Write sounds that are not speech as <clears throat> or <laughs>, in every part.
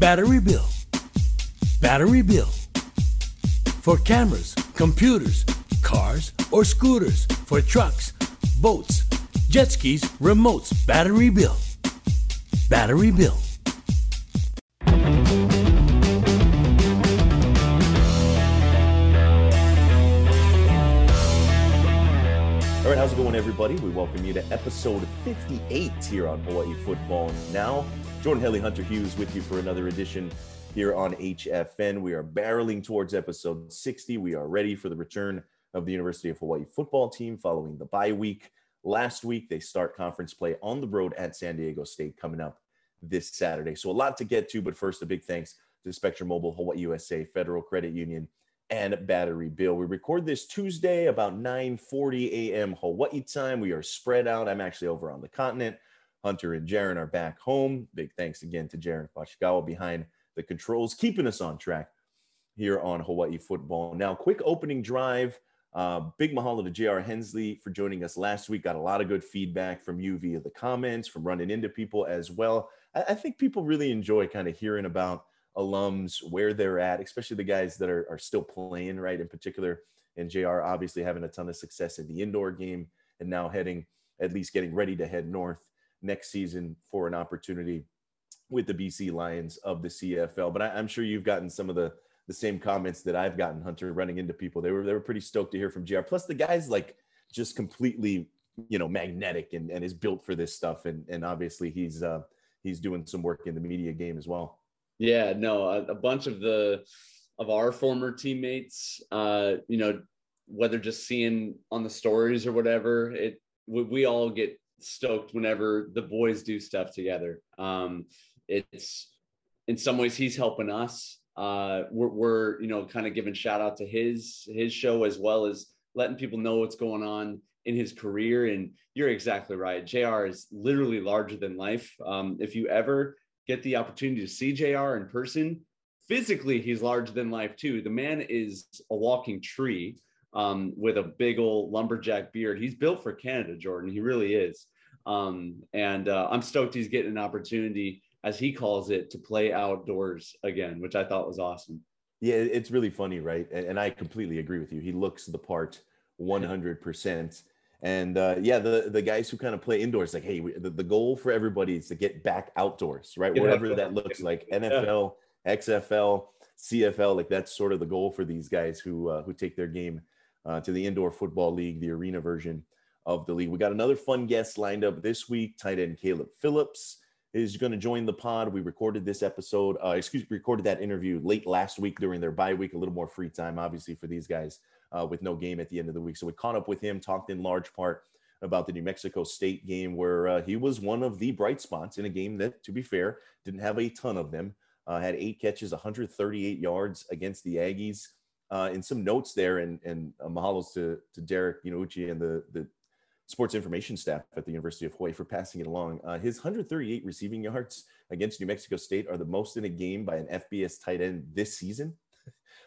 Battery Bill. Battery Bill. For cameras, computers, cars, or scooters, for trucks, boats, jet skis, remotes, Battery Bill. Battery Bill. Going, everybody? We welcome you to episode 58 here on Hawaii Football Now. Jordan Helle Hunter Hughes with you for another edition here on HFN. We are barreling towards episode 60. We are ready for the return of the University of Hawaii football team following the bye week. Last week, they start conference play on the road at San Diego State coming up this Saturday. So, a lot to get to, but first, a big thanks to Spectrum Mobile, Hawaii USA, Federal Credit Union, and Battery Bill. We record this Tuesday about 9:40 a.m. Hawaii time. We are spread out. I'm actually over on the continent. Hunter and Jaron are back home. Big thanks again to Jaron Washikawa behind the controls, keeping us on track here on Hawaii Football. Now, quick opening drive. Uh, big mahalo to J.R. Hensley for joining us last week. Got a lot of good feedback from you via the comments, from running into people as well. I, I think people really enjoy kind of hearing about alums, where they're at, especially the guys that are, are still playing, right? In particular, and JR obviously having a ton of success in the indoor game and now heading, at least getting ready to head north next season for an opportunity with the BC Lions of the CFL. But I, am sure you've gotten some of the the same comments that I've gotten, Hunter, running into people. They were they were pretty stoked to hear from JR. Plus the guy's like just completely, you know, magnetic and, and is built for this stuff. And and obviously he's uh he's doing some work in the media game as well. Yeah, no, a, a bunch of the of our former teammates, uh, you know, whether just seeing on the stories or whatever, it we, we all get stoked whenever the boys do stuff together. Um, it's in some ways he's helping us. Uh, we're, we're you know kind of giving shout out to his his show as well as letting people know what's going on in his career. And you're exactly right. Jr. is literally larger than life. Um, if you ever get the opportunity to see JR in person, physically, he's larger than life too. The man is a walking tree um, with a big old lumberjack beard. He's built for Canada, Jordan. He really is. Um, and uh, I'm stoked he's getting an opportunity, as he calls it, to play outdoors again, which I thought was awesome. Yeah, it's really funny, right? And I completely agree with you. He looks the part 100%. And uh, yeah, the the guys who kind of play indoors, like, hey, the, the goal for everybody is to get back outdoors, right? Whatever that looks like, NFL, XFL, CFL, like that's sort of the goal for these guys who uh, who take their game uh, to the indoor football league, the arena version of the league. We got another fun guest lined up this week. Tight end Caleb Phillips is going to join the pod. We recorded this episode, uh, excuse me, recorded that interview late last week during their bye week. A little more free time, obviously, for these guys uh, with no game at the end of the week. So we caught up with him, talked in large part about the New Mexico State game, where uh, he was one of the bright spots in a game that, to be fair, didn't have a ton of them. Uh, had eight catches, 138 yards against the Aggies. Uh, and some notes there, and and uh, mahalos to to Derek Inouchi and the the sports information staff at the University of Hawaii for passing it along. Uh, his 138 receiving yards against New Mexico State are the most in a game by an FBS tight end this season.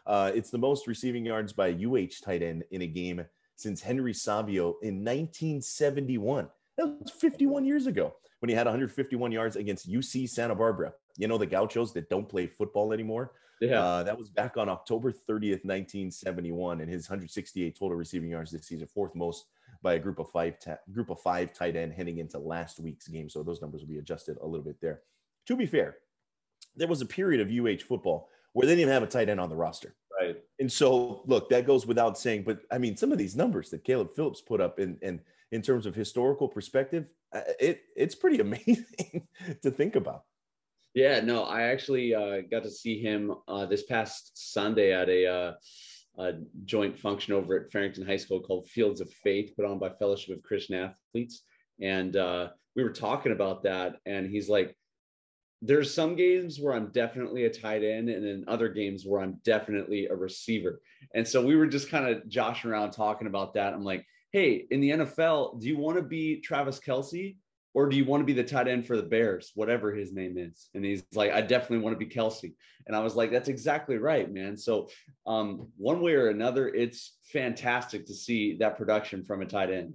Uh, it's the most receiving yards by a UH tight end in a game since Henry Savio in 1971. That was 51 years ago when he had 151 yards against UC Santa Barbara. You know, the Gauchos that don't play football anymore. Yeah. Uh, that was back on October 30th, 1971, and his 168 total receiving yards this season, fourth most by a group of five ta- group of five tight end heading into last week's game. So those numbers will be adjusted a little bit there. To be fair, there was a period of UH football where they didn't even have a tight end on the roster. Right. And so, look, that goes without saying. But I mean, some of these numbers that Caleb Phillips put up in, in, in terms of historical perspective, uh, it it's pretty <laughs> amazing to think about. Yeah, no, I actually uh, got to see him uh, this past Sunday at a, uh, a, joint function over at Farrington High School called Fields of Faith, put on by Fellowship of Christian Athletes. And uh, we were talking about that, and he's like, there's some games where I'm definitely a tight end, and then other games where I'm definitely a receiver. And so we were just kind of joshing around talking about that. I'm like, hey, in the NFL, do you want to be Travis Kelce or do you want to be the tight end for the Bears, whatever his name is? And he's like, I definitely want to be Kelsey. And I was like, that's exactly right, man. So, um, one way or another, it's fantastic to see that production from a tight end.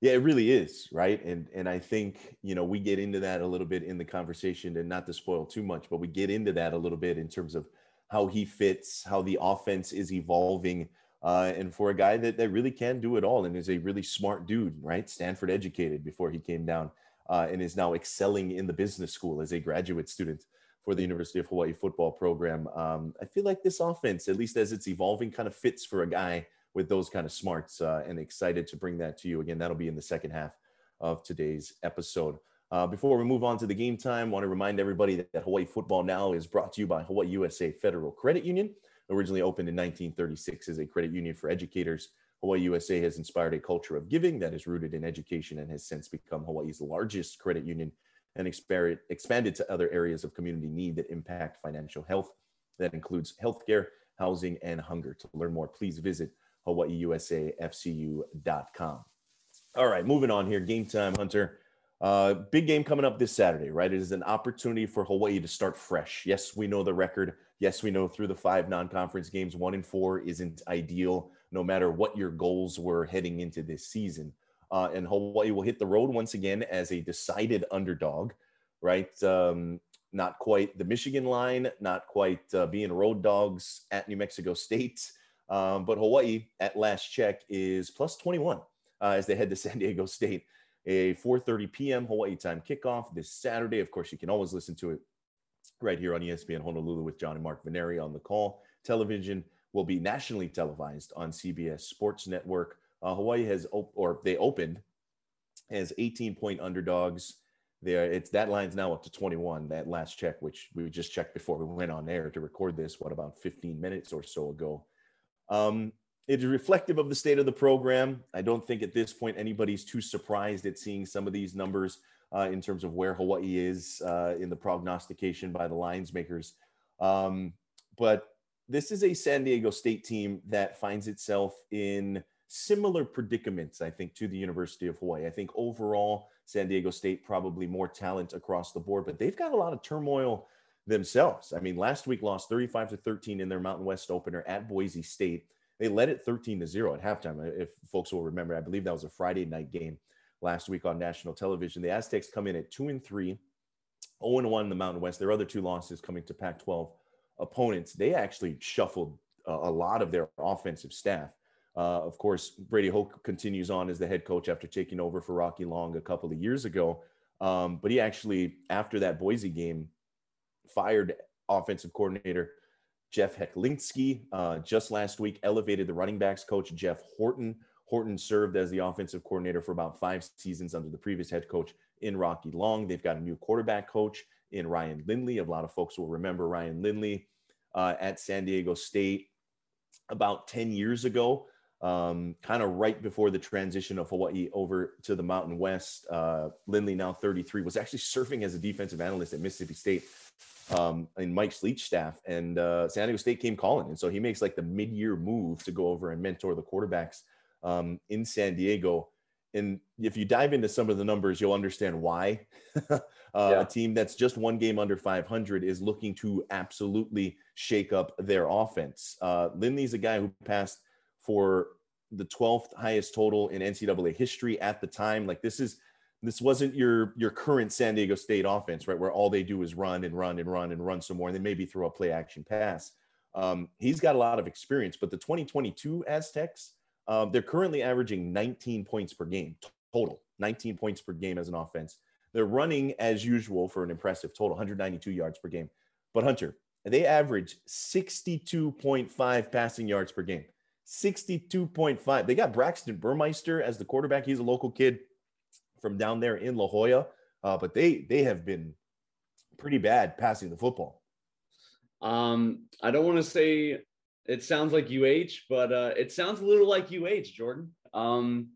Yeah, it really is, right? And and I think, you know, we get into that a little bit in the conversation and not to spoil too much, but we get into that a little bit in terms of how he fits, how the offense is evolving. Uh, and for a guy that, that really can do it all and is a really smart dude, right? Stanford educated before he came down uh, and is now excelling in the business school as a graduate student for the University of Hawaii football program. Um, I feel like this offense, at least as it's evolving, kind of fits for a guy with those kind of smarts uh, and excited to bring that to you. Again, that'll be in the second half of today's episode. Uh, before we move on to the game time, want to remind everybody that, that Hawaii Football Now is brought to you by Hawaii USA Federal Credit Union. Originally opened in 1936 as a credit union for educators, Hawaii USA has inspired a culture of giving that is rooted in education and has since become Hawaii's largest credit union and expanded to other areas of community need that impact financial health. That includes healthcare, housing, and hunger. To learn more, please visit hawaiiusafcu.com. All right, moving on here. Game time, Hunter. Uh, big game coming up this Saturday, right? It is an opportunity for Hawaii to start fresh. Yes, we know the record. Yes, we know through the five non-conference games, one and four isn't ideal, no matter what your goals were heading into this season. Uh, and Hawaii will hit the road once again as a decided underdog, right? Um, not quite the Michigan line, not quite uh, being road dogs at New Mexico State. Um, but Hawaii, at last check, is plus 21 uh, as they head to <laughs> San Diego State. A 4:30 p.m. Hawaii time kickoff this Saturday. Of course, you can always listen to it right here on ESPN Honolulu with John and Mark Veneri on the call. Television will be nationally televised on CBS Sports Network. Uh, Hawaii has op- or they opened as 18 point underdogs. There, it's that line's now up to 21. That last check, which we just checked before we went on air to record this, what about 15 minutes or so ago. Um, it is reflective of the state of the program. I don't think at this point anybody's too surprised at seeing some of these numbers uh, in terms of where Hawaii is uh, in the prognostication by the lines makers. Um, but this is a San Diego State team that finds itself in similar predicaments, I think, to the University of Hawaii. I think overall, San Diego State probably more talent across the board, but they've got a lot of turmoil themselves. I mean, last week lost 35 to 13 in their Mountain West opener at Boise State. They led it 13 to 0 at halftime. If folks will remember, I believe that was a Friday night game last week on national television. The Aztecs come in at 2 and 3, 0 and 1 in the Mountain West. Their other two losses coming to Pac 12 opponents. They actually shuffled a, a lot of their offensive staff. Uh, of course, Brady Hoke continues on as the head coach after taking over for Rocky Long a couple of years ago. Um, but he actually, after that Boise game, fired offensive coordinator Jeff Hecklinski uh, just last week, elevated the running backs coach Jeff Horton. Horton served as the offensive coordinator for about five seasons under the previous head coach in Rocky Long. They've got a new quarterback coach in Ryan Lindley. A lot of folks will remember Ryan Lindley uh, at San Diego State about 10 years ago, um, kind of right before the transition of Hawaii over to the Mountain West. Uh, Lindley, now 33, was actually serving as a defensive analyst at Mississippi State um, in Mike Leach staff, and uh, San Diego State came calling, and so he makes like the mid-year move to go over and mentor the quarterbacks um, in San Diego. And if you dive into some of the numbers, you'll understand why <laughs> uh, yeah. a team that's just one game under 500 is looking to absolutely shake up their offense. Uh, Lindley's a guy who passed for the 12th highest total in NCAA history at the time. Like this is this wasn't your your current San Diego State offense, right? Where all they do is run and run and run and run some more, and then maybe throw a play action pass. Um, he's got a lot of experience, but the 2022 Aztecs, um, they're currently averaging 19 points per game total, 19 points per game as an offense. They're running as usual for an impressive total, 192 yards per game. But Hunter, they average 62.5 passing yards per game. 62.5. They got Braxton Burmeister as the quarterback. He's a local kid from down there in La Jolla, uh, but they they have been pretty bad passing the football. Um, I don't want to say it sounds like UH, but uh, it sounds a little like UH, Jordan. Um,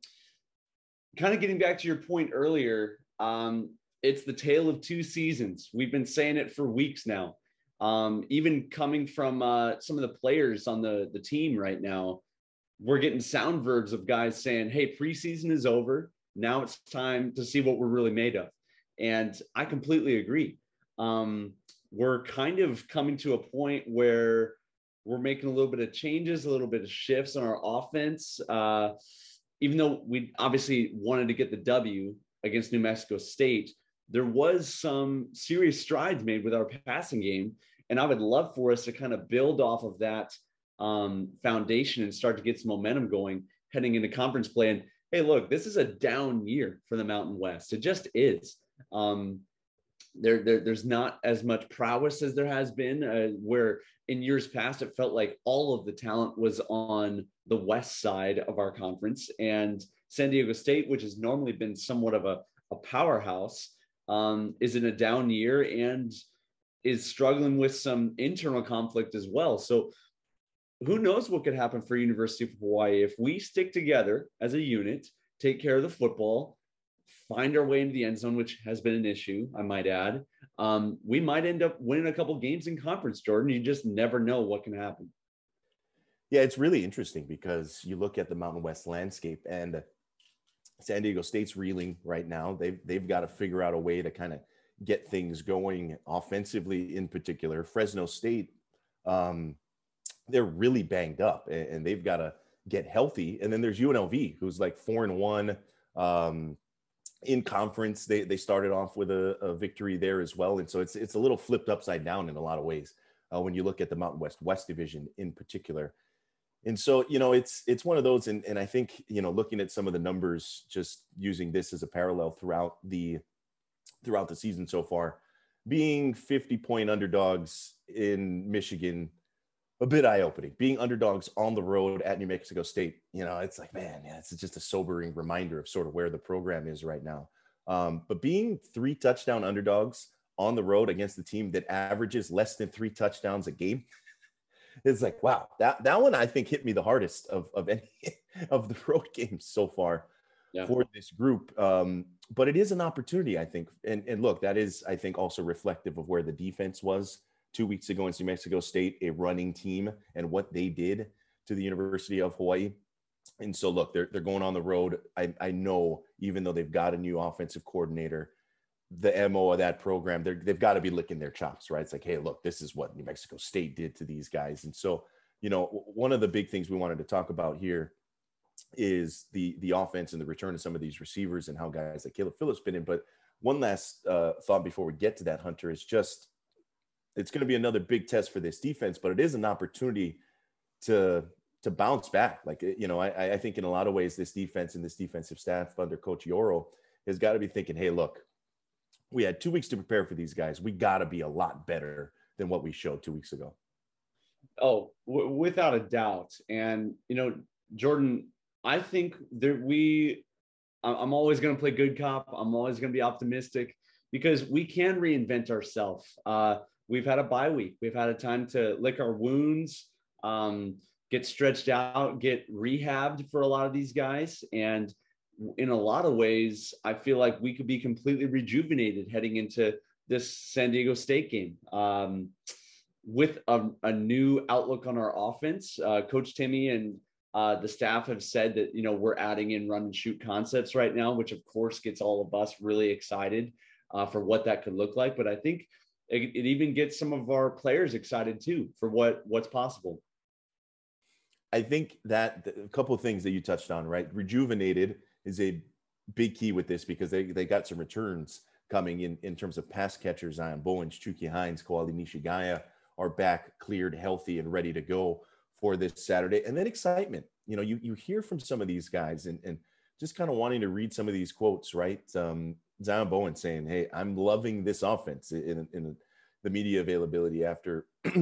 kind of getting back to your point earlier, um, it's the tale of two seasons. We've been saying it for weeks now. Um, even coming from uh, some of the players on the the team right now, we're getting sound verbs of guys saying, "Hey, preseason is over. Now it's time to see what we're really made of. And I completely agree. Um, we're kind of coming to a point where we're making a little bit of changes, a little bit of shifts on our offense. Uh, even though we obviously wanted to get the W against New Mexico State, there was some serious strides made with our passing game. And I would love for us to kind of build off of that um, foundation and start to get some momentum going heading into conference play. And hey, look, this is a down year for the Mountain West. It just is. Um, there, there, there's not as much prowess as there has been, uh, where in years past it felt like all of the talent was on the west side of our conference. And San Diego State, which has normally been somewhat of a, a powerhouse, um, is in a down year and is struggling with some internal conflict as well. So who knows what could happen for University of Hawaii if we stick together as a unit, take care of the football, find our way into the end zone, which has been an issue, I might add. Um, we might end up winning a couple games in conference, Jordan. You just never know what can happen. Yeah, it's really interesting because you look at the Mountain West landscape and San Diego State's reeling right now. They've they've got to figure out a way to kind of get things going offensively in particular. Fresno State, um, they're really banged up and, and they've got to get healthy. And then there's UNLV, who's like four and one um, in conference. They they started off with a, a, victory there as well, and so it's it's a little flipped upside down in a lot of ways uh, when you look at the Mountain West West Division in particular. And so you know it's it's one of those, and and I think you know looking at some of the numbers, just using this as a parallel throughout the throughout the season so far, being 50 point underdogs in Michigan a bit eye-opening. Being underdogs on the road at New Mexico State, you know, it's like, man, yeah, it's just a sobering reminder of sort of where the program is right now. Um, but being three touchdown underdogs on the road against the team that averages less than three touchdowns a game, it's like, wow, that that one I think hit me the hardest of of any <laughs> of the road <laughs> games so far yeah. for this group. Um, but it is an opportunity, I think. And and look, that is, I think, also reflective of where the defense was two weeks ago in New Mexico State, a running team, and what they did to the University of Hawaii. And so, look, they're, they're going on the road. I, I know, even though they've got a new offensive coordinator, the MO of that program, they're, they've got to be licking their chops, right? It's like, hey, look, this is what New Mexico State did to these guys. And so, you know, one of the big things we wanted to talk about here is the the offense and the return of some of these receivers and how guys like Caleb Phillips been in. But one last uh, thought before we get to that, Hunter, is just it's going to be another big test for this defense, but it is an opportunity to to bounce back. Like you know, I, I think in a lot of ways, this defense and this defensive staff under Coach Yoro has got to be thinking, hey, look, we had two weeks to prepare for these guys. We got to be a lot better than what we showed two weeks ago. Oh, w- without a doubt. And you know, Jordan, I think that we. I'm always going to play good cop. I'm always going to be optimistic because we can reinvent ourselves. Uh, we've had a bye week. We've had a time to lick our wounds, um, get stretched out, get rehabbed for a lot of these guys. And in a lot of ways, I feel like we could be completely rejuvenated heading into this San Diego State game. Um, with a, a, new outlook on our offense, uh, Coach Timmy and uh, the staff have said that you know we're adding in run and shoot concepts right now, which of course gets all of us really excited uh, for what that could look like. But I think it, it even gets some of our players excited too for what what's possible. I think that a couple of things that you touched on, right? Rejuvenated is a big key with this because they, they got some returns coming in in terms of pass catchers. Zion Bowens, Chuuky Hines, Koali Nishigaya are back, cleared, healthy, and ready to go for this Saturday. And then excitement. You know, you you hear from some of these guys and and just kind of wanting to read some of these quotes, right? Um, Zion Bowen saying, "Hey, I'm loving this offense." In, in the media availability after <clears throat>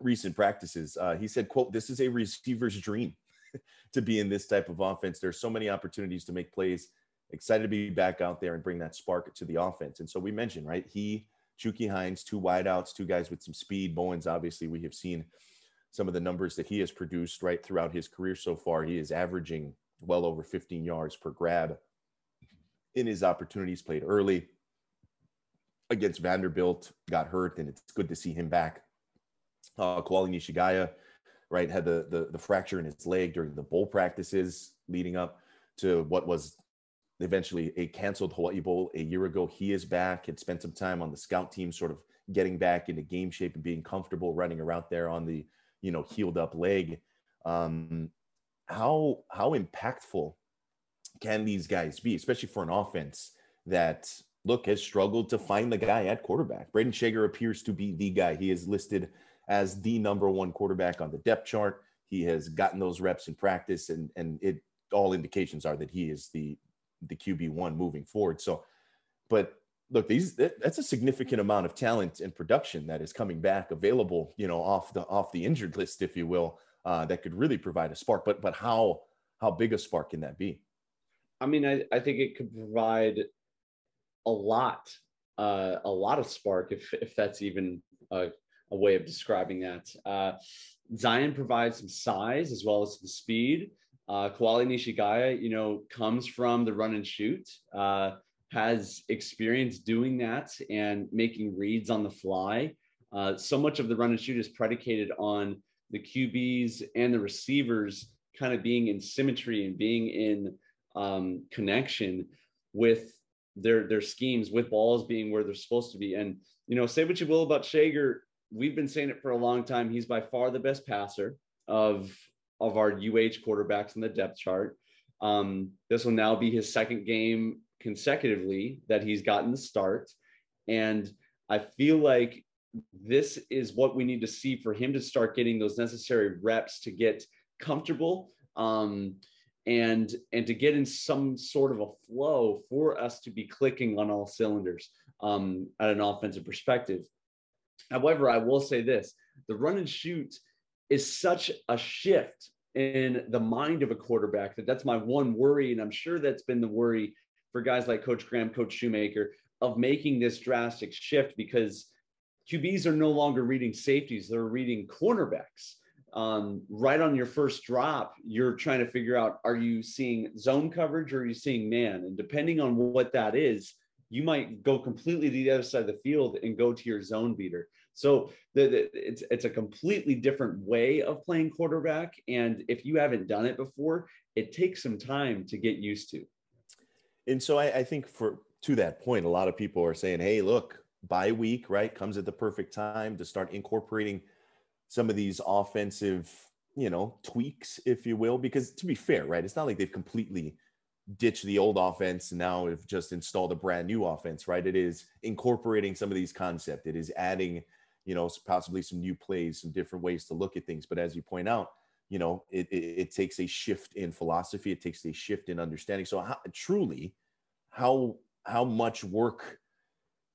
recent practices, uh, he said, "quote This is a receiver's dream <laughs> to be in this type of offense. There's so many opportunities to make plays. Excited to be back out there and bring that spark to the offense." And so we mentioned, right? He, Chuuky Hines, two wideouts, two guys with some speed. Bowens, obviously, we have seen some of the numbers that he has produced right throughout his career so far. He is averaging well over 15 yards per grab in his opportunities, played early against Vanderbilt, got hurt, and it's good to see him back. Uh, Koali Nishigaya, right, had the, the, the fracture in his leg during the bowl practices leading up to what was eventually a canceled Hawaii Bowl a year ago. He is back, had spent some time on the scout team, sort of getting back into game shape and being comfortable running around there on the you know healed up leg. Um, how how impactful can these guys be, especially for an offense that look has struggled to find the guy at quarterback. Brayden Schager appears to be the guy. He is listed as the number one quarterback on the depth chart. He has gotten those reps in practice, and and it all indications are that he is the the QB one moving forward. So, but look, these that's a significant amount of talent and production that is coming back available, you know, off the off the injured list, if you will, uh, that could really provide a spark. But but how how big a spark can that be? I mean, I, I think it could provide a lot, uh, a lot of spark, if if that's even a, a way of describing that. Uh, Zion provides some size as well as some speed. Uh, Nishigaya, you know, comes from the run and shoot, uh, has experience doing that and making reads on the fly. Uh, so much of the run and shoot is predicated on the QBs and the receivers kind of being in symmetry and being in um, connection with their their schemes, with balls being where they're supposed to be. And you know, say what you will about Schager, we've been saying it for a long time. He's by far the best passer of of our UH quarterbacks in the depth chart. Um, this will now be his second game consecutively that he's gotten the start. And I feel like this is what we need to see for him to start getting those necessary reps to get comfortable um, and and to get in some sort of a flow for us to be clicking on all cylinders um, at an offensive perspective. However, I will say this: the run and shoot is such a shift in the mind of a quarterback that that's my one worry. And I'm sure that's been the worry for guys like Coach Graham, Coach Shoemaker of making this drastic shift because QBs are no longer reading safeties, they're reading cornerbacks. Um, right on your first drop, you're trying to figure out are you seeing zone coverage or are you seeing man? And depending on what that is, you might go completely to the other side of the field and go to your zone beater. So the, the, it's it's a completely different way of playing quarterback, and if you haven't done it before, it takes some time to get used to. And so I, I think for to that point, a lot of people are saying, "Hey, look, bye week right comes at the perfect time to start incorporating some of these offensive, you know, tweaks, if you will." Because to be fair, right, it's not like they've completely ditch the old offense and now have just installed a brand new offense right? It is incorporating some of these concepts. It is adding you know possibly some new plays some different ways to look at things. But as you point out you know it, it, it takes a shift in philosophy. It takes a shift in understanding. So how, truly how how much work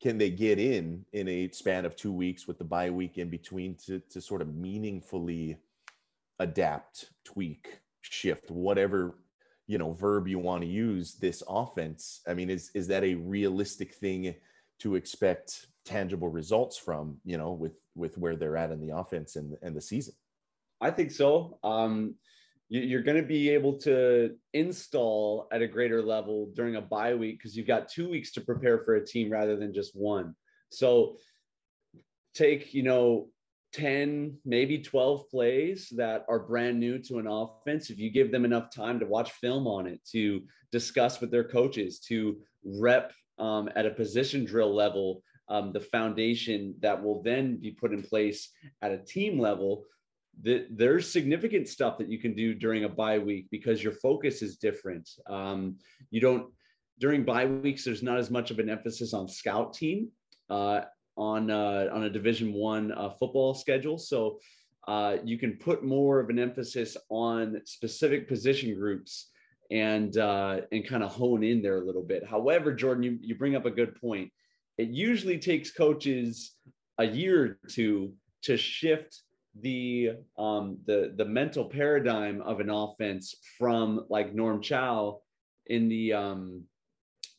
can they get in in a span of two weeks with the bye week in between to to sort of meaningfully adapt tweak shift whatever you know verb you want to use this offense i mean is is that a realistic thing to expect tangible results from you know with with where they're at in the offense and and the season? I think so. Um you're going to be able to install at a greater level during a bye week because you've got two weeks to prepare for a team rather than just one. So take you know 10, maybe 12 plays that are brand new to an offense, if you give them enough time to watch film on it, to discuss with their coaches, to rep um, at a position drill level, um, the foundation that will then be put in place at a team level, that there's significant stuff that you can do during a bye week because your focus is different. Um, you don't during bye weeks. There's not as much of an emphasis on scout team. Uh, on uh, on a Division One uh, football schedule. So uh, you can put more of an emphasis on specific position groups and uh, and kind of hone in there a little bit. However, Jordan, you, you bring up a good point. It usually takes coaches a year or two to shift the um, the the mental paradigm of an offense from like Norm Chow in the um,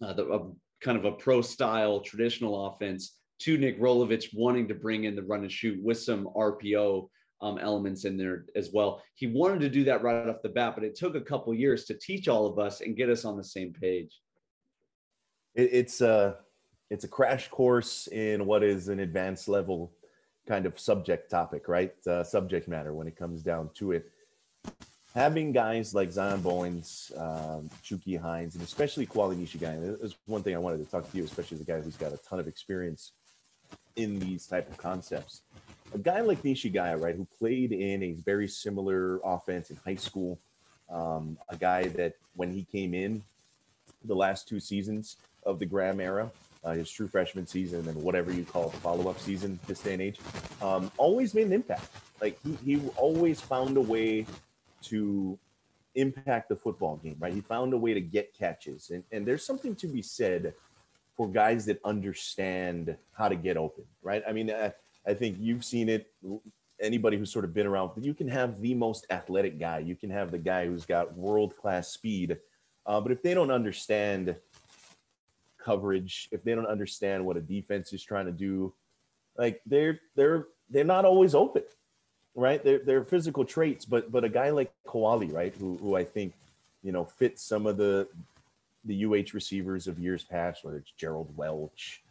uh, the kind of a pro style traditional offense to Nick Rolovich wanting to bring in the run and shoot with some RPO um, elements in there as well. He wanted to do that right off the bat, but it took a couple years to teach all of us and get us on the same page. It, it's a it's a crash course in what is an advanced level kind of subject topic, right? Uh, subject matter when it comes down to it. Having guys like Zion Bowens, um, Chuuky Hines, and especially Koali Nishigaya, is one thing I wanted to talk to you, especially the guy who's got a ton of experience in these type of concepts. A guy like Nishigaya, right, who played in a very similar offense in high school, Um, a guy that when he came in the last two seasons of the Graham era, uh, his true freshman season and whatever you call it, follow up season this day and age, um, always made an impact. Like he, he always found a way to impact the football game, right? He found a way to get catches. And, and there's something to be said for guys that understand how to get open, right? I mean, I, I think you've seen it. Anybody who's sort of been around, you can have the most athletic guy. You can have the guy who's got world class speed. Uh, but if they don't understand coverage, if they don't understand what a defense is trying to do, like they're they're they're not always open, right? They're they're physical traits, but but a guy like Koali, right, who who I think you know fits some of the the UH receivers of years past, whether it's Gerald Welch,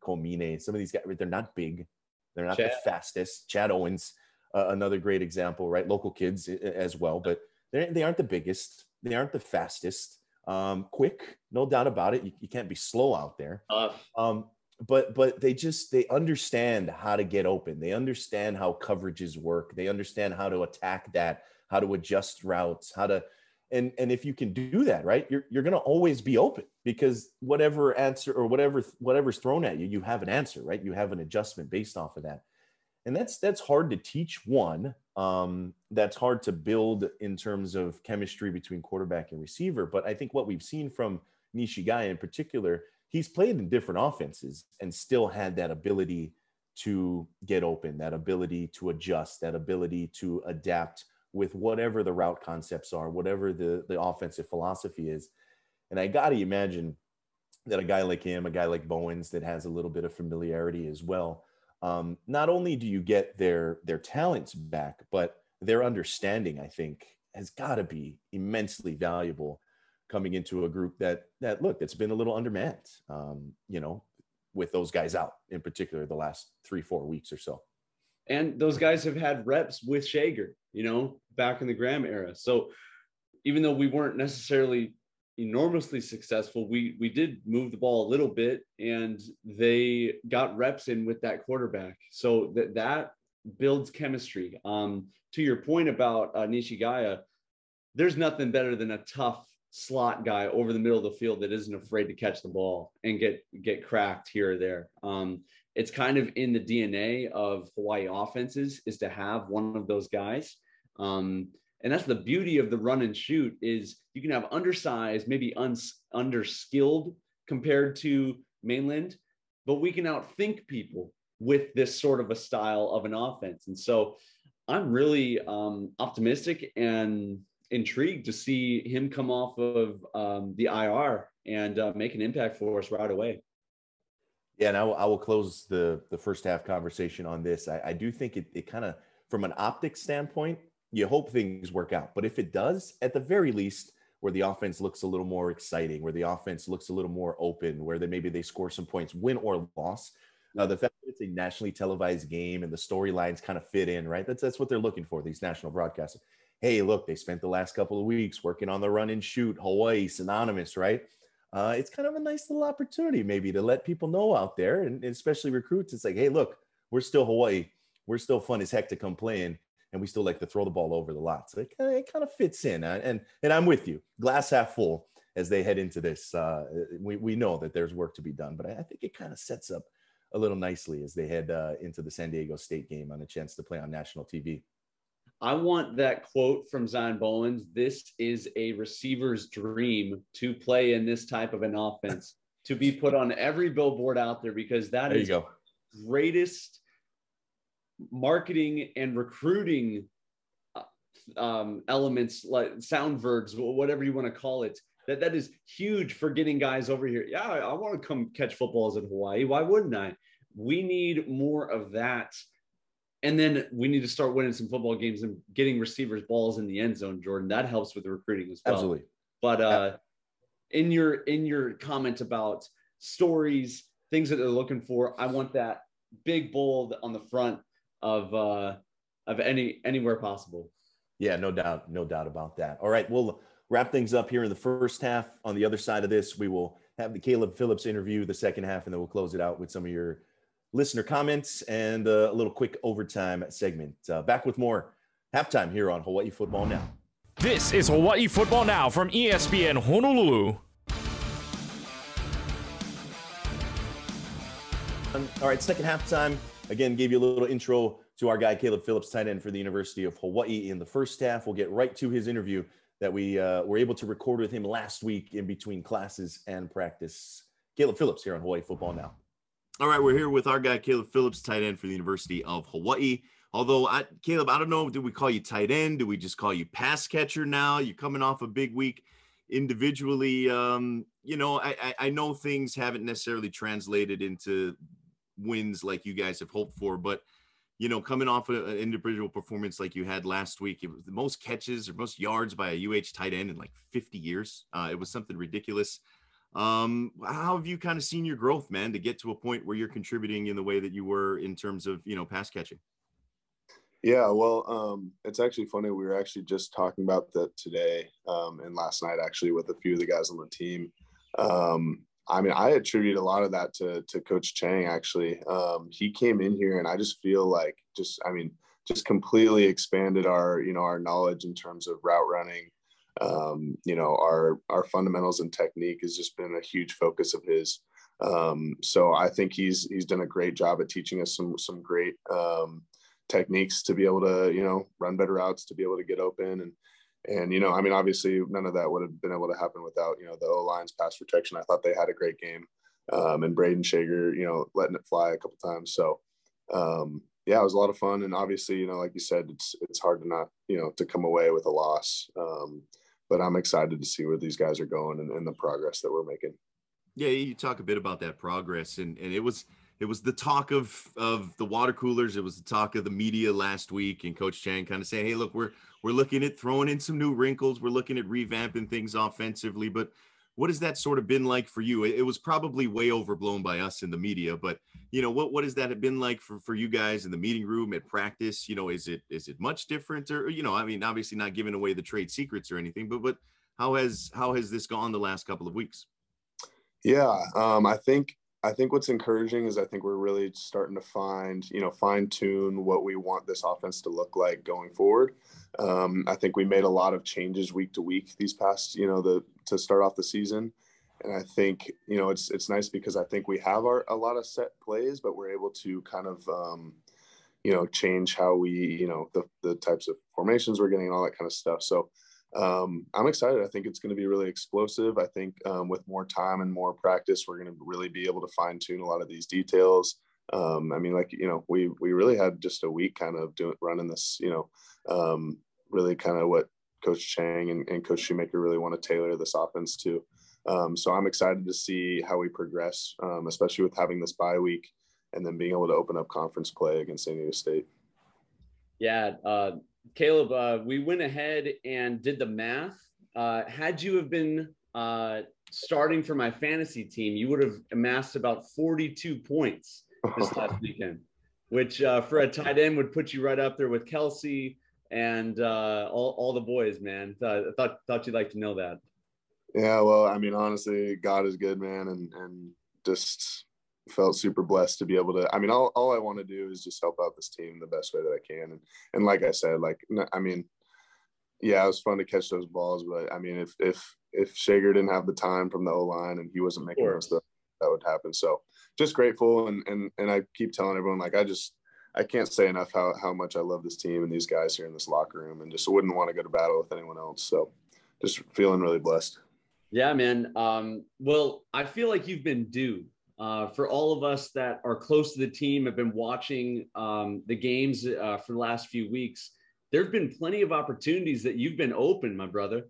Colmine, some of these guys, they're not big, they're not Chad. the fastest. Chad Owens, uh, another great example, right? Local kids as well, but they they aren't the biggest, they aren't the fastest. Um, quick, no doubt about it. You, you can't be slow out there. Uh, um, but but they just they understand how to get open. They understand how coverages work. They understand how to attack that, how to adjust routes, how to and and if you can do that right you're, you're going to always be open because whatever answer or whatever whatever's thrown at you you have an answer right? You have an adjustment based off of that. And that's that's hard to teach one um, that's hard to build in terms of chemistry between quarterback and receiver. But i think what we've seen from nishigai in particular he's played in different offenses and still had that ability to get open that ability to adjust that ability to adapt with whatever the route concepts are whatever the the offensive philosophy is and i got to imagine that a guy like him a guy like bowens that has a little bit of familiarity as well um, not only do you get their their talents back, but their understanding, I think, has got to be immensely valuable coming into a group that that look that's been a little undermanned. Um, you know, with those guys out in particular the last three four weeks or so. And those guys have had reps with Schager, you know, back in the Graham era. So even though we weren't necessarily enormously successful. We we did move the ball a little bit, and they got reps in with that quarterback. So that that builds chemistry. Um, to your point about uh, Nishigaya, there's nothing better than a tough slot guy over the middle of the field that isn't afraid to catch the ball and get get cracked here or there. Um, it's kind of in the DNA of Hawaii offenses is to have one of those guys. Um, and that's the beauty of the run and shoot is you can have undersized maybe un, underskilled compared to mainland but we can outthink people with this sort of a style of an offense and so i'm really um, optimistic and intrigued to see him come off of um, the ir and uh, make an impact for us right away yeah and i will, I will close the the first half conversation on this i, I do think it, it kind of from an optics standpoint you hope things work out. But if it does, at the very least, where the offense looks a little more exciting, where the offense looks a little more open, where they maybe they score some points, win or loss. Uh, the fact that it's a nationally televised game and the storylines kind of fit in, right? That's that's what they're looking for. These national broadcasters. Hey, look, they spent the last couple of weeks working on the run and shoot. Hawaii synonymous, right? Uh, it's kind of a nice little opportunity maybe to let people know out there, and especially recruits. It's like, hey, look, we're still Hawaii. We're still fun as heck to come play in and we still like to throw the ball over the lot. So it, it kind of fits in. Uh, and, and I'm with you. Glass half full as they head into this. Uh, we, we know that there's work to be done, but I, think it kind of sets up a little nicely as they head uh, into the San Diego State game on a chance to play on national TV. I want that quote from Zion Bowens. This is a receiver's dream to play in this type of an offense, to be put on every billboard out there because that there is greatest marketing and recruiting uh, um, elements like sound verbs, whatever you want to call it. That that is huge for getting guys over here. Yeah, I, I want to come catch footballs in Hawaii. Why wouldn't I? We need more of that. And then we need to start winning some football games and getting receivers balls in the end zone, Jordan. That helps with the recruiting as well. Absolutely. But uh, in your in your comment about stories, things that they're looking for, I want that big bold on the front of uh, of any anywhere possible. Yeah, no doubt, no doubt about that. All right, we'll wrap things up here in the first half. On the other side of this, we will have the Caleb Phillips interview the second half, and then we'll close it out with some of your listener comments and uh, a little quick overtime segment. Uh, back with more halftime here on Hawaii Football Now. This is Hawaii Football Now from ESPN Honolulu. All right, second half time. Again, gave you a little intro to our guy Caleb Phillips, tight end for the University of Hawaii. In the first half, we'll get right to his interview that we uh, were able to record with him last week in between classes and practice. Caleb Phillips here on Hawaii Football Now. All right, we're here with our guy Caleb Phillips, tight end for the University of Hawaii. Although, I, Caleb, I don't know, do we call you tight end? Do we just call you pass catcher now? You're coming off a big week individually. Um, you know, I, I know things haven't necessarily translated into wins like you guys have hoped for, but you know, coming off an individual performance like you had last week, it was the most catches or most yards by a UH tight end in like 50 years. Uh, it was something ridiculous. Um, how have you kind of seen your growth, man, to get to a point where you're contributing in the way that you were in terms of, you know, pass catching? Yeah, well, um, it's actually funny. We were actually just talking about that today um, and last night, actually, with a few of the guys on the team. Um, I mean, I attribute a lot of that to to Coach Chang. Actually, um, he came in here, and I just feel like just, I mean, just completely expanded our, you know, our knowledge in terms of route running. Um, you know, our our fundamentals and technique has just been a huge focus of his. Um, so I think he's he's done a great job at teaching us some some great um, techniques to be able to you know run better routes to be able to get open and and you know I mean obviously none of that would have been able to happen without you know the O line's pass protection. I thought they had a great game, um, and Brayden Schager you know letting it fly a couple times. So um, yeah, it was a lot of fun, and obviously you know like you said it's it's hard to not you know to come away with a loss. Um, but I'm excited to see where these guys are going and, and the progress that we're making. Yeah, you talk a bit about that progress, and and it was it was the talk of of the water coolers. It was the talk of the media last week, and Coach Chang kind of saying, "Hey, look, we're we're looking at throwing in some new wrinkles. We're looking at revamping things offensively." But what has that sort of been like for you? It, it was probably way overblown by us in the media, but you know what what has that been like for for you guys in the meeting room at practice? You know, is it is it much different, or you know, I mean, obviously not giving away the trade secrets or anything, but but how has how has this gone the last couple of weeks? Yeah, um, I think I think what's encouraging is I think we're really starting to find, you know, fine tune what we want this offense to look like going forward. Um, I think we made a lot of changes week to week these past, you know, the to start off the season, and I think you know it's it's nice because I think we have our a lot of set plays, but we're able to kind of, um, you know, change how we, you know, the the types of formations we're getting and all that kind of stuff. So um, I'm excited. I think it's going to be really explosive. I think um, with more time and more practice, we're going to really be able to fine tune a lot of these details. Um, I mean, like you know, we we really had just a week kind of doing running this. You know, um, really kind of what Coach Chang and, and, Coach Shoemaker really want to tailor this offense to. Um, so I'm excited to see how we progress, um, especially with having this bye week and then being able to open up conference play against San Diego State. Yeah, uh, Caleb, uh, we went ahead and did the math. Uh, had you have been uh, starting for my fantasy team, you would have amassed about 42 points this <laughs> last weekend, which uh, for a tight end would put you right up there with Kelce and uh, all, all the boys, man. I thought, thought you'd like to know that. Yeah, well, I mean, honestly, God is good, man. And, and just felt super blessed to be able to i mean all, all i want to do is just help out this team the best way that i can and and like i said like i mean yeah it was fun to catch those balls but i mean if if if Schager didn't have the time from the O line and he wasn't making those stuff, that would happen. So just grateful and and and I keep telling everyone like I just I can't say enough how how much I love this team and these guys here in this locker room and just wouldn't want to go to battle with anyone else. So just feeling really blessed. Yeah, man. Um, well, I feel like you've been due uh, for all of us that are close to the team, have been watching um, the games uh, for the last few weeks. There have been plenty of opportunities that you've been open, my brother,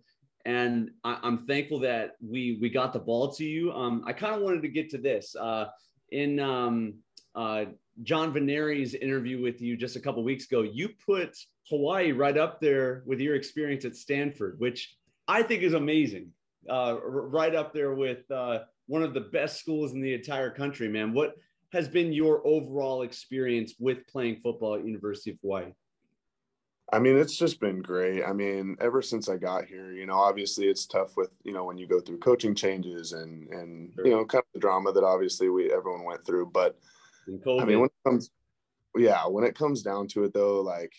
and I- am thankful that we we got the ball to you. Um, I kind of wanted to get to this uh, in um, uh, John Veneri's interview with you just a couple weeks ago. You put Hawaii right up there with your experience at Stanford, which I think is amazing. Uh, right up there with one of the best schools in the entire country, man. What has been your overall experience with playing football at University of Hawaii? I mean, it's just been great. I mean, ever since I got here, you know, obviously it's tough with, you know, when you go through coaching changes and and sure. you know, kind of the drama that obviously we everyone went through. But I mean, when it comes yeah, when it comes down to it though, like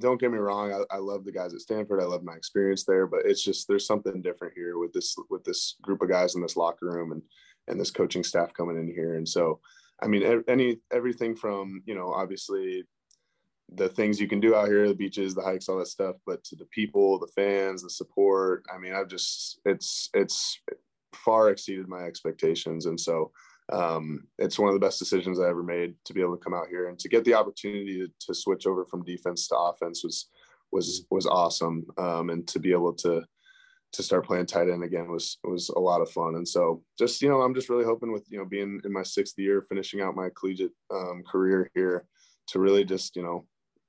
don't get me wrong. I, I, love the guys at Stanford. I love my experience there, but it's just there's something different here with this with this group of guys in this locker room and and this coaching staff coming in here. And so, I mean, any everything from you know obviously the things you can do out here, the beaches, the hikes, all that stuff, but to the people, the fans, the support. I mean, I've just it's it's far exceeded my expectations, and so um, it's one of the best decisions I ever made to be able to come out here and to get the opportunity to, to switch over from defense to offense was was was awesome, um, and to be able to to start playing tight end again was was a lot of fun. And so just you know, I'm just really hoping with you know being in my sixth year, finishing out my collegiate um, career here, to really just you know,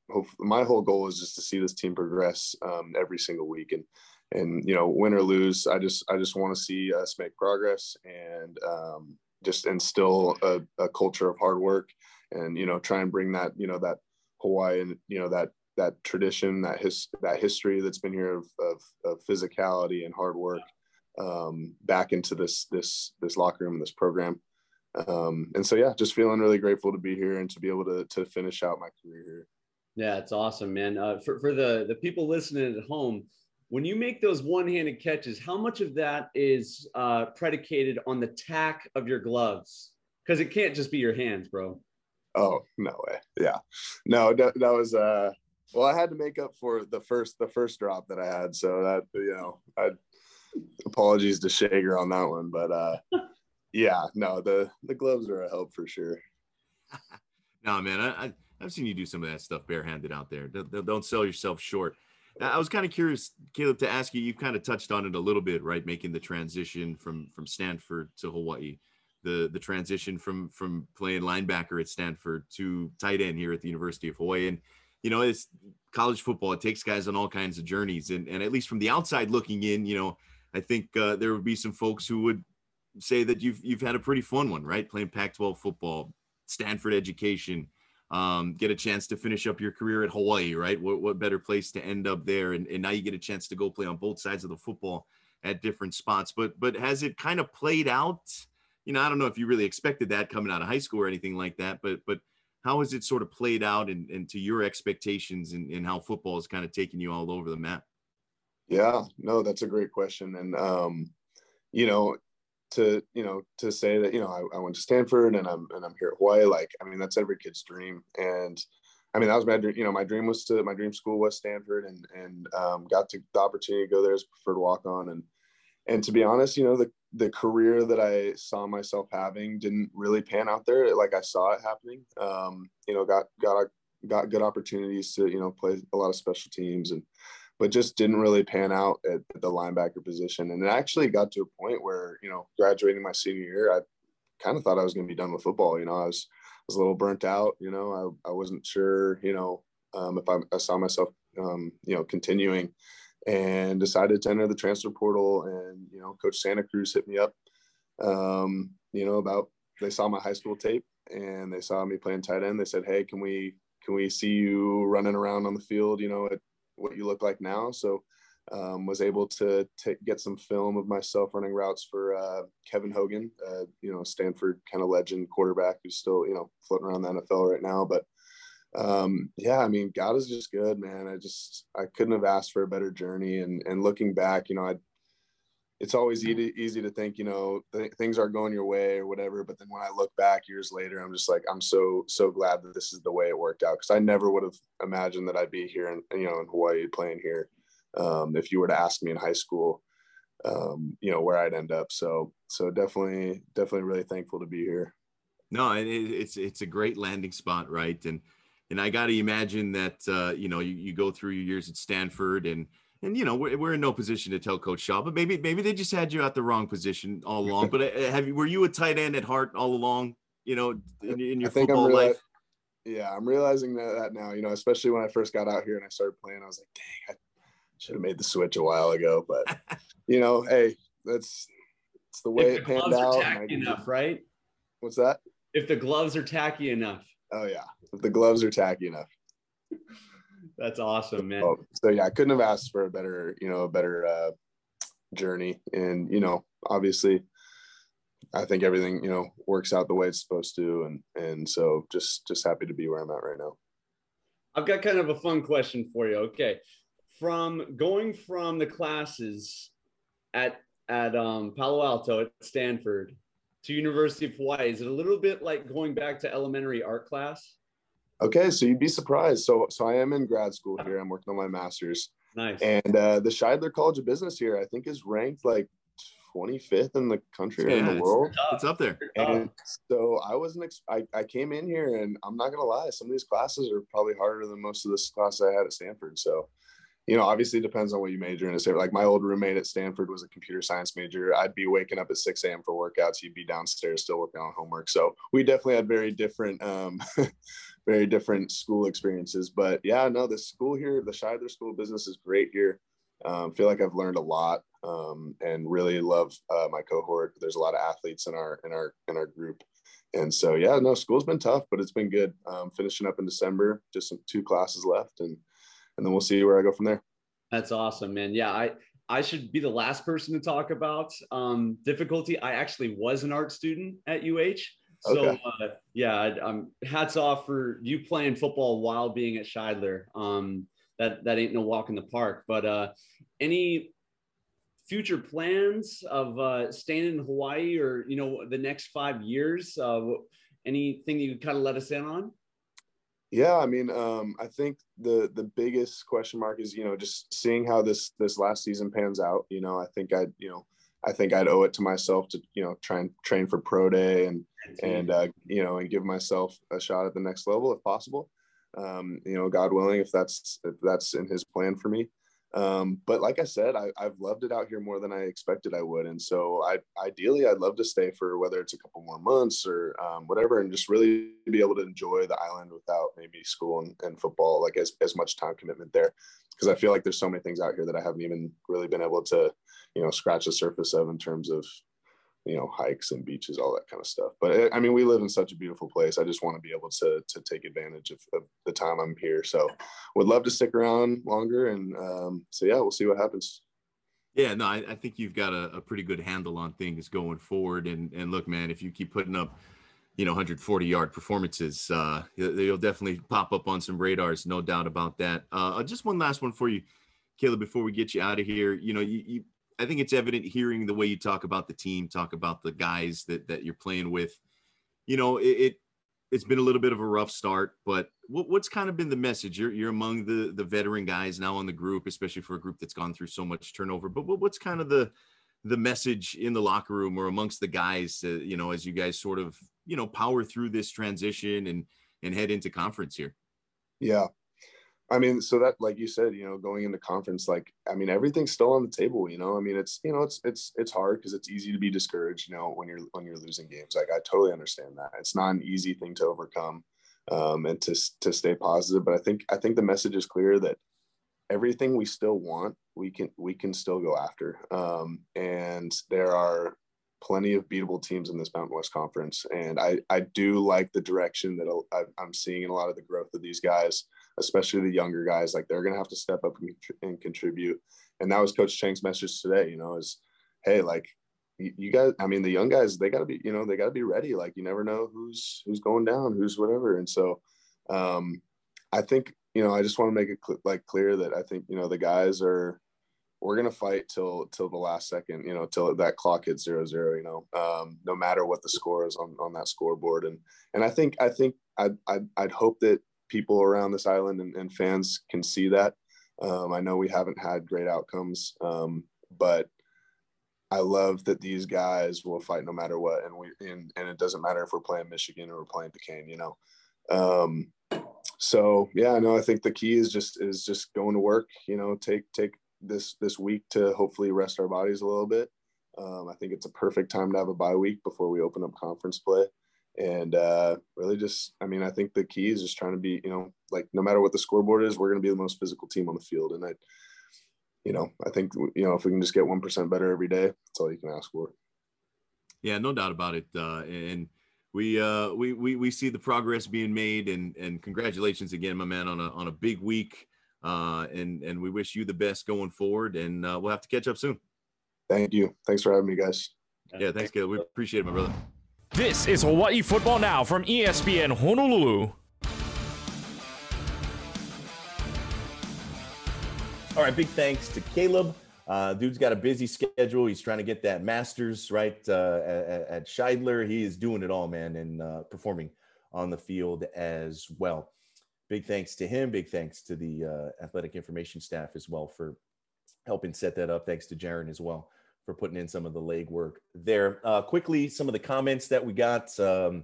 hope my whole goal is just to see this team progress um, every single week and and you know win or lose i just i just want to see us make progress and um, just instill a, a culture of hard work and you know try and bring that you know that hawaiian you know that that tradition that his that history that's been here of, of, of physicality and hard work um, back into this this this locker room and this program. Um, and so yeah just feeling really grateful to be here and to be able to to finish out my career here. Yeah it's awesome man. Uh, for, for the the people listening at home when you make those one-handed catches, how much of that is uh, predicated on the tack of your gloves? Because it can't just be your hands, bro. Oh no way! Yeah, no, that, that was uh. Well, I had to make up for the first the first drop that I had, so that you know, I apologies to Schager on that one, but uh, <laughs> yeah, no, the the gloves are a help for sure. <laughs> no, man, I, I have seen you do some of that stuff barehanded out there. Don't, don't sell yourself short. I was kind of curious, Caleb, to ask you. You've kind of touched on it a little bit, right? Making the transition from from Stanford to Hawaii, the the transition from from playing linebacker at Stanford to tight end here at the University of Hawaii, and you know, it's college football. It takes guys on all kinds of journeys, and and at least from the outside looking in, you know, I think uh, there would be some folks who would say that you've you've had a pretty fun one, right? Playing Pac-12 football, Stanford education um, get a chance to finish up your career at Hawaii, right? What, what better place to end up there? And, and now you get a chance to go play on both sides of the football at different spots. But but has it kind of played out? You know, I don't know if you really expected that coming out of high school or anything like that, but but how has it sort of played out and, and to your expectations and, and how football is kind of taking you all over the map? Yeah, no, that's a great question. And um, you know, to you know to say that you know I, I, went to Stanford and I'm and I'm here at Hawaii like I mean that's every kid's dream. And I mean that was my dream you know my dream was to my dream school was Stanford and and um, got to the opportunity to go there as preferred walk on. And and to be honest you know the the career that I saw myself having didn't really pan out there. Like I saw it happening um, you know got got got good opportunities to you know play a lot of special teams and but just didn't really pan out at, the linebacker position. And it actually got to a point where, you know, graduating my senior year, I kind of thought I was going to be done with football. You know, I was, I was a little burnt out, you know, I, I wasn't sure, you know, um, if I, I, saw myself, um, you know, continuing and decided to enter the transfer portal. And, you know, Coach Santa Cruz hit me up, um, you know, about, they saw my high school tape and they saw me playing tight end. They said, Hey, can we, can we see you running around on the field, you know, at what you look like now. So um, was able to t- get some film of myself running routes for uh, Kevin Hogan, uh, you know, Stanford kind of legend quarterback who's still, you know, floating around the NFL right now. But um, yeah, I mean, God is just good, man. I just, I couldn't have asked for a better journey. And, and looking back, you know, I, it's always easy, easy to think, you know, th- things aren't going your way or whatever. But then when I look back years later, I'm just like, I'm so, so glad that this is the way it worked out. Cause I never would have imagined that I'd be here in, you know, in Hawaii playing here. Um, if you were to ask me in high school, um, you know, where I'd end up. So, so definitely, definitely really thankful to be here. No, it, it's, it's a great landing spot. Right. And, and I got to imagine that, uh, you know, you, you go through your years at Stanford and, and you know we're, we're in no position to tell coach shaw but maybe maybe they just had you at the wrong position all along. But uh, have you were you a tight end at heart all along you know in, in your football reali- life? Yeah i'm realizing that, that, now you know especially when i first got out here and i started playing i was like dang i should have made the switch a while ago. But <laughs> you know hey that's it's the way it panned out tacky enough right? What's that? If the gloves are tacky enough. Oh yeah. If the gloves are tacky enough that's awesome, man. So yeah, I couldn't have asked for a better, you know, a better uh, journey. And you know, obviously, I think everything you know works out the way it's supposed to, and and so just just happy to be where I'm at right now. I've got kind of a fun question for you. Okay, from going from the classes at at um, Palo Alto at Stanford to University of Hawaii, is it a little bit like going back to elementary art class? Okay, so you'd be surprised. So, so I am in grad school here. I'm working on my master's. Nice. And uh, the Shidler College of Business here, I think, is ranked like 25th in the country or in the it's, world. it's up there. And so I wasn't. Ex- I, I came in here, and I'm not gonna lie. Some of these classes are probably harder than most of the classes I had at Stanford. So, you know, obviously it depends on what you major in. Stanford. Like my old roommate at Stanford was a computer science major. I'd be waking up at 6 a.m. for workouts. He'd be downstairs still working on homework. So we definitely had very different, um, <laughs> very different school experiences. But yeah, no, the school here, the Shidler School of Business is great here. Um, feel like I've learned a lot um, and really love uh, my cohort. There's a lot of athletes in our in our in our group, and so yeah, no, school's been tough, but it's been good. Um, finishing up in December, just some two classes left, and and then we'll see where I go from there. That's awesome, man. Yeah, I I should be the last person to talk about um, difficulty. I actually was an art student at UH. So Okay. uh, yeah, I- um, hats off for you playing football while being at Shidler. Um, that that ain't no walk in the park. But uh, any future plans of uh, staying in Hawaii or you know the next five years? Uh, anything you could kind of let us in on? Yeah, I mean, um, I think the the biggest question mark is you know just seeing how this this last season pans out. You know, I think I you know I think I'd owe it to myself to you know try and train for pro day and and uh, you know and give myself a shot at the next level if possible. Um, you know, God willing, if that's if that's in His plan for me. Um, but like I said, I, I've loved it out here more than I expected I would, and so I ideally I'd love to stay for whether it's a couple more months or um, whatever, and just really be able to enjoy the island without maybe school and, and football like as as much time commitment there, because I feel like there's so many things out here that I haven't even really been able to, you know, scratch the surface of in terms of you know hikes and beaches all that kind of stuff but eh, i mean we live in such a beautiful place i just want to be able to to take advantage of, of the time i'm here so would love to stick around longer and um, so yeah we'll see what happens Yeah, no, I, I think you've got a, a pretty good handle on things going forward. And and look, man, if you keep putting up, you know, 140 yard performances, uh, you- you'll definitely pop up on some radars, no doubt about that. Uh, just one last one for you, Caleb, before we get you out of here. You know, you, you I think it's evident hearing the way you talk about the team, talk about the guys that that you're playing with. You know, it, it it's been a little bit of a rough start, but what, what's kind of been the message? You're you're among the the veteran guys now on the group, especially for a group that's gone through so much turnover. But what, what's kind of the the message in the locker room or amongst the guys? Uh, you know, as you guys sort of you know power through this transition and and head into conference here. yeah i mean so that like you said you know going into conference like i mean everything's still on the table you know? I mean it's you know it's it's it's hard because it's easy to be discouraged you know when you're when you're losing games like i totally understand that. It's not an easy thing to overcome um, and to to stay positive but i think i think the message is clear that everything we still want we can we can still go after um, and there are plenty of beatable teams in this mountain west conference and i i do like the direction that I- i'm seeing in a lot of the growth of these guys especially the younger guys like they're going to have to step up and, and contribute. And that was coach chang's message today you know is hey like you, you guys i mean the young guys they got to be you know they got to be ready. Like you never know who's who's going down who's whatever. And so um i think you know i just want to make it cl- like clear that i think you know the guys are we're gonna fight till till the last second, you know, till that clock hits zero zero, you know, um, no matter what the score is on on that scoreboard. And and I think I think I'd I'd, I'd hope that people around this island and, and fans can see that. Um, I know we haven't had great outcomes, um, but I love that these guys will fight no matter what, and we and, and it doesn't matter if we're playing Michigan or we're playing Duquesne, you know. Um, so yeah, no, I think the key is just is just going to work, you know, take take this this week to hopefully rest our bodies a little bit. Um, I think it's a perfect time to have a bye week before we open up conference play, and uh, really just, I mean, I think the key is just trying to be, you know, like no matter what the scoreboard is, we're going to be the most physical team on the field, and I, you know, I think you know if we can just get one percent better every day, that's all you can ask for. Yeah, no doubt about it. Uh, and we, uh, we we we see the progress being made, and and congratulations again, my man, on a on a big week. Uh, and and we wish you the best going forward, and uh, we'll have to catch up soon. Thank you. Thanks for having me, guys. Yeah, thanks, Caleb. We appreciate it, my brother. This is Hawaii Football Now from ESPN Honolulu. All right, big thanks to Caleb. Uh, dude's got a busy schedule. He's trying to get that master's right uh, at, at Shidler. He is doing it all, man, and uh, performing on the field as well. Big thanks to him. Big thanks to the uh, athletic information staff as well for helping set that up. Thanks to Jaron as well for putting in some of the legwork there. Uh, quickly, some of the comments that we got um,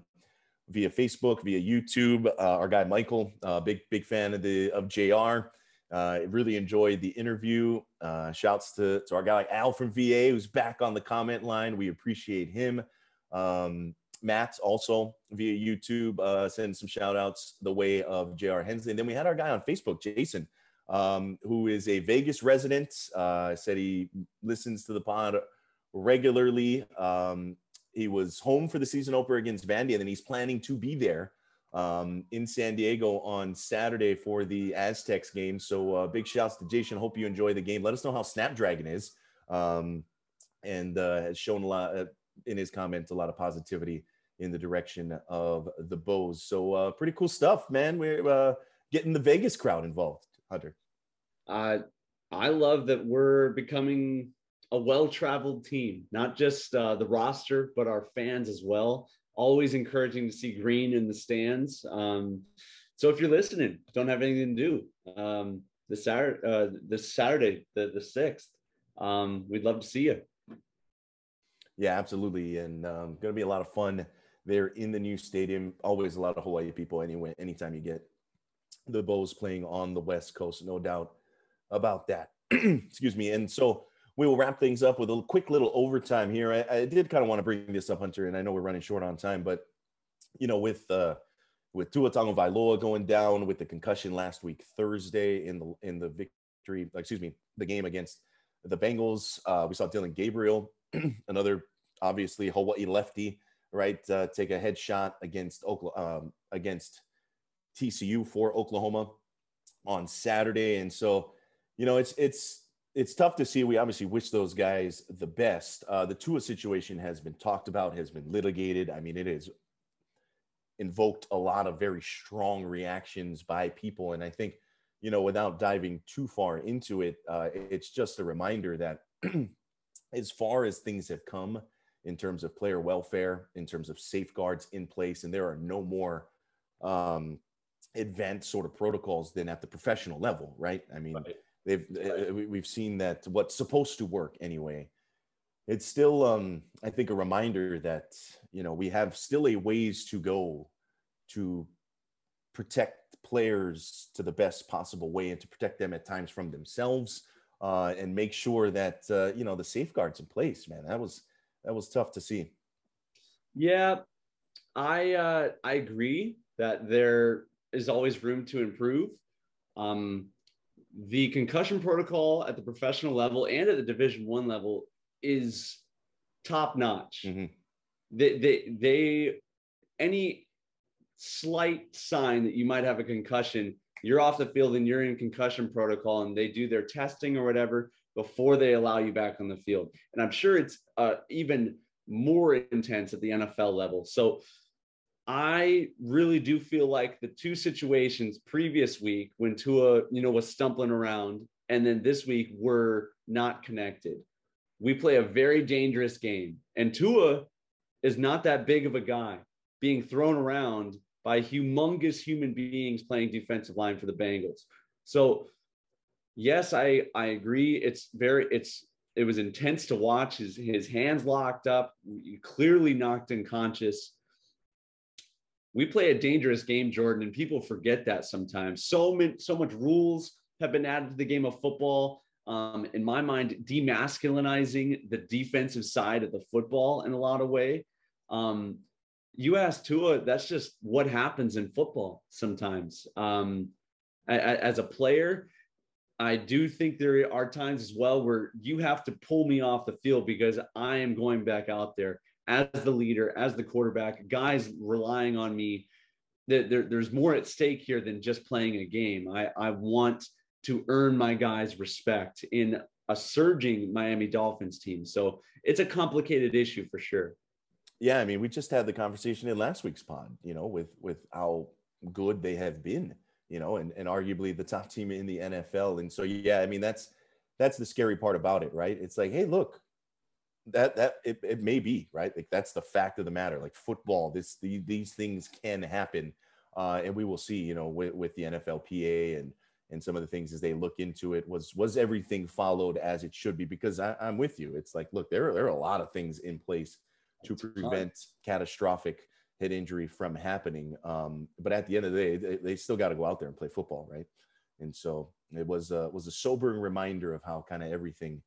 via Facebook, via YouTube. Uh, our guy Michael, uh, big big fan of the of Jr. Uh, really enjoyed the interview. Uh, shouts to, to our guy Al from VA, who's back on the comment line. We appreciate him. Um, Matt also via YouTube uh, send some shout outs the way of JR Hensley. And then we had our guy on Facebook, Jason, um, who is a Vegas resident. Uh, said he listens to the pod regularly. Um, he was home for the season opener against Vandy, and then he's planning to be there um, in San Diego on Saturday for the Aztecs game. So uh, big shouts to Jason. Hope you enjoy the game. Let us know how Snapdragon is, um, and uh, has shown a lot uh, in his comments a lot of positivity in the direction of the Bows. So uh, pretty cool stuff, man. We're uh, getting the Vegas crowd involved, Hunter. Uh, I love that we're becoming a well-traveled team, not just uh, the roster, but our fans as well. Always encouraging to see green in the stands. Um, so if you're listening, don't have anything to do um, this Saturday, uh, this Saturday, the the sixth, um, we'd love to see you. Yeah, absolutely, and um, going to be a lot of fun there in the new stadium. Always a lot of Hawaii people anyway. Anytime you get the Bows playing on the West Coast, no doubt about that. <clears throat> Excuse me. And so we will wrap things up with a quick little overtime here. I, I did kind of want to bring this up, Hunter, and I know we're running short on time, but you know, with uh, with Tua Tagovailoa going down with the concussion last week Thursday in the in the victory, excuse me, the game against the Bengals, uh, we saw Dillon Gabriel, <clears throat> another obviously Hawaii lefty, right, uh, take a headshot against Oklahoma um, against TCU for Oklahoma on Saturday, and so you know it's it's it's tough to see. We obviously wish those guys the best. Uh, the Tua situation has been talked about, has been litigated. I mean, it has invoked a lot of very strong reactions by people. And I think, you know, without diving too far into it, uh, it's just a reminder that <clears throat> as far as things have come in terms of player welfare, in terms of safeguards in place, and there are no more um, advanced sort of protocols than at the professional level, right? I mean, right They've uh, we've seen that what's supposed to work anyway. It's still, um, I think, a reminder that you know we have still a ways to go to protect players to the best possible way and to protect them at times from themselves uh, and make sure that uh, you know the safeguards in place. Man, that was that was tough to see. Yeah, I uh, I agree that there is always room to improve. Um, the concussion protocol at the professional level and at the division one level is top notch mm-hmm. they, they they any slight sign that you might have a concussion you're off the field and you're in concussion protocol and they do their testing or whatever before they allow you back on the field and i'm sure it's uh, even more intense at the nfl level so I really do feel like the two situations previous week when Tua, you know, was stumbling around, and then this week were not connected. We play a very dangerous game, and Tua is not that big of a guy being thrown around by humongous human beings playing defensive line for the Bengals. So, yes, I I agree. It's very it's it was intense to watch. His his hands locked up, clearly knocked unconscious we play a dangerous game, Jordan, and people forget that sometimes. So many, so much rules have been added to the game of football. Um, in my mind, demasculinizing the defensive side of the football in a lot of way. Um, you asked Tua, that's just what happens in football sometimes. Um, as a player, I do think there are times as well where you have to pull me off the field because I am going back out there as the leader, as the quarterback, guys relying on me. There, there, there's more at stake here than just playing a game. I, I want to earn my guys' respect in a surging Miami Dolphins team. So it's a complicated issue for sure. Yeah, I mean, we just had the conversation in last week's pod, you know, with with how good they have been you know, and, and arguably the top team in the NFL. And so, yeah, I mean, that's that's the scary part about it, right? It's like, hey, look, that that it, it may be right. Like that's the fact of the matter. Like football, this the, these things can happen, uh, and we will see. You know, with, with the NFLPA and and some of the things as they look into it was was everything followed as it should be because I, am with you it's like look there, there are a lot of things in place to prevent catastrophic head injury from happening um, but at the end of the day they, they still got to go out there and play football right and so it was a, was a sobering reminder of how kind of everything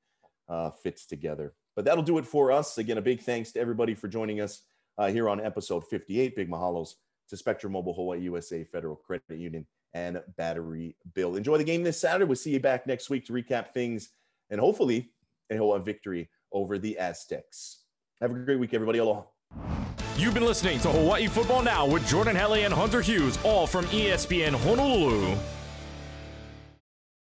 uh, fits together but that'll do it for us again a big thanks to everybody for joining us uh, here on episode 58 big mahalos to spectrum mobile hawaii usa federal credit union and Battery Bill. Enjoy the game this Saturday. We'll see you back next week to recap things and hopefully a victory over the Aztecs. Have a great week, everybody. Aloha. You've been listening to Hawaii Football Now with Jordan Helle and Hunter Hughes, all from ESPN Honolulu.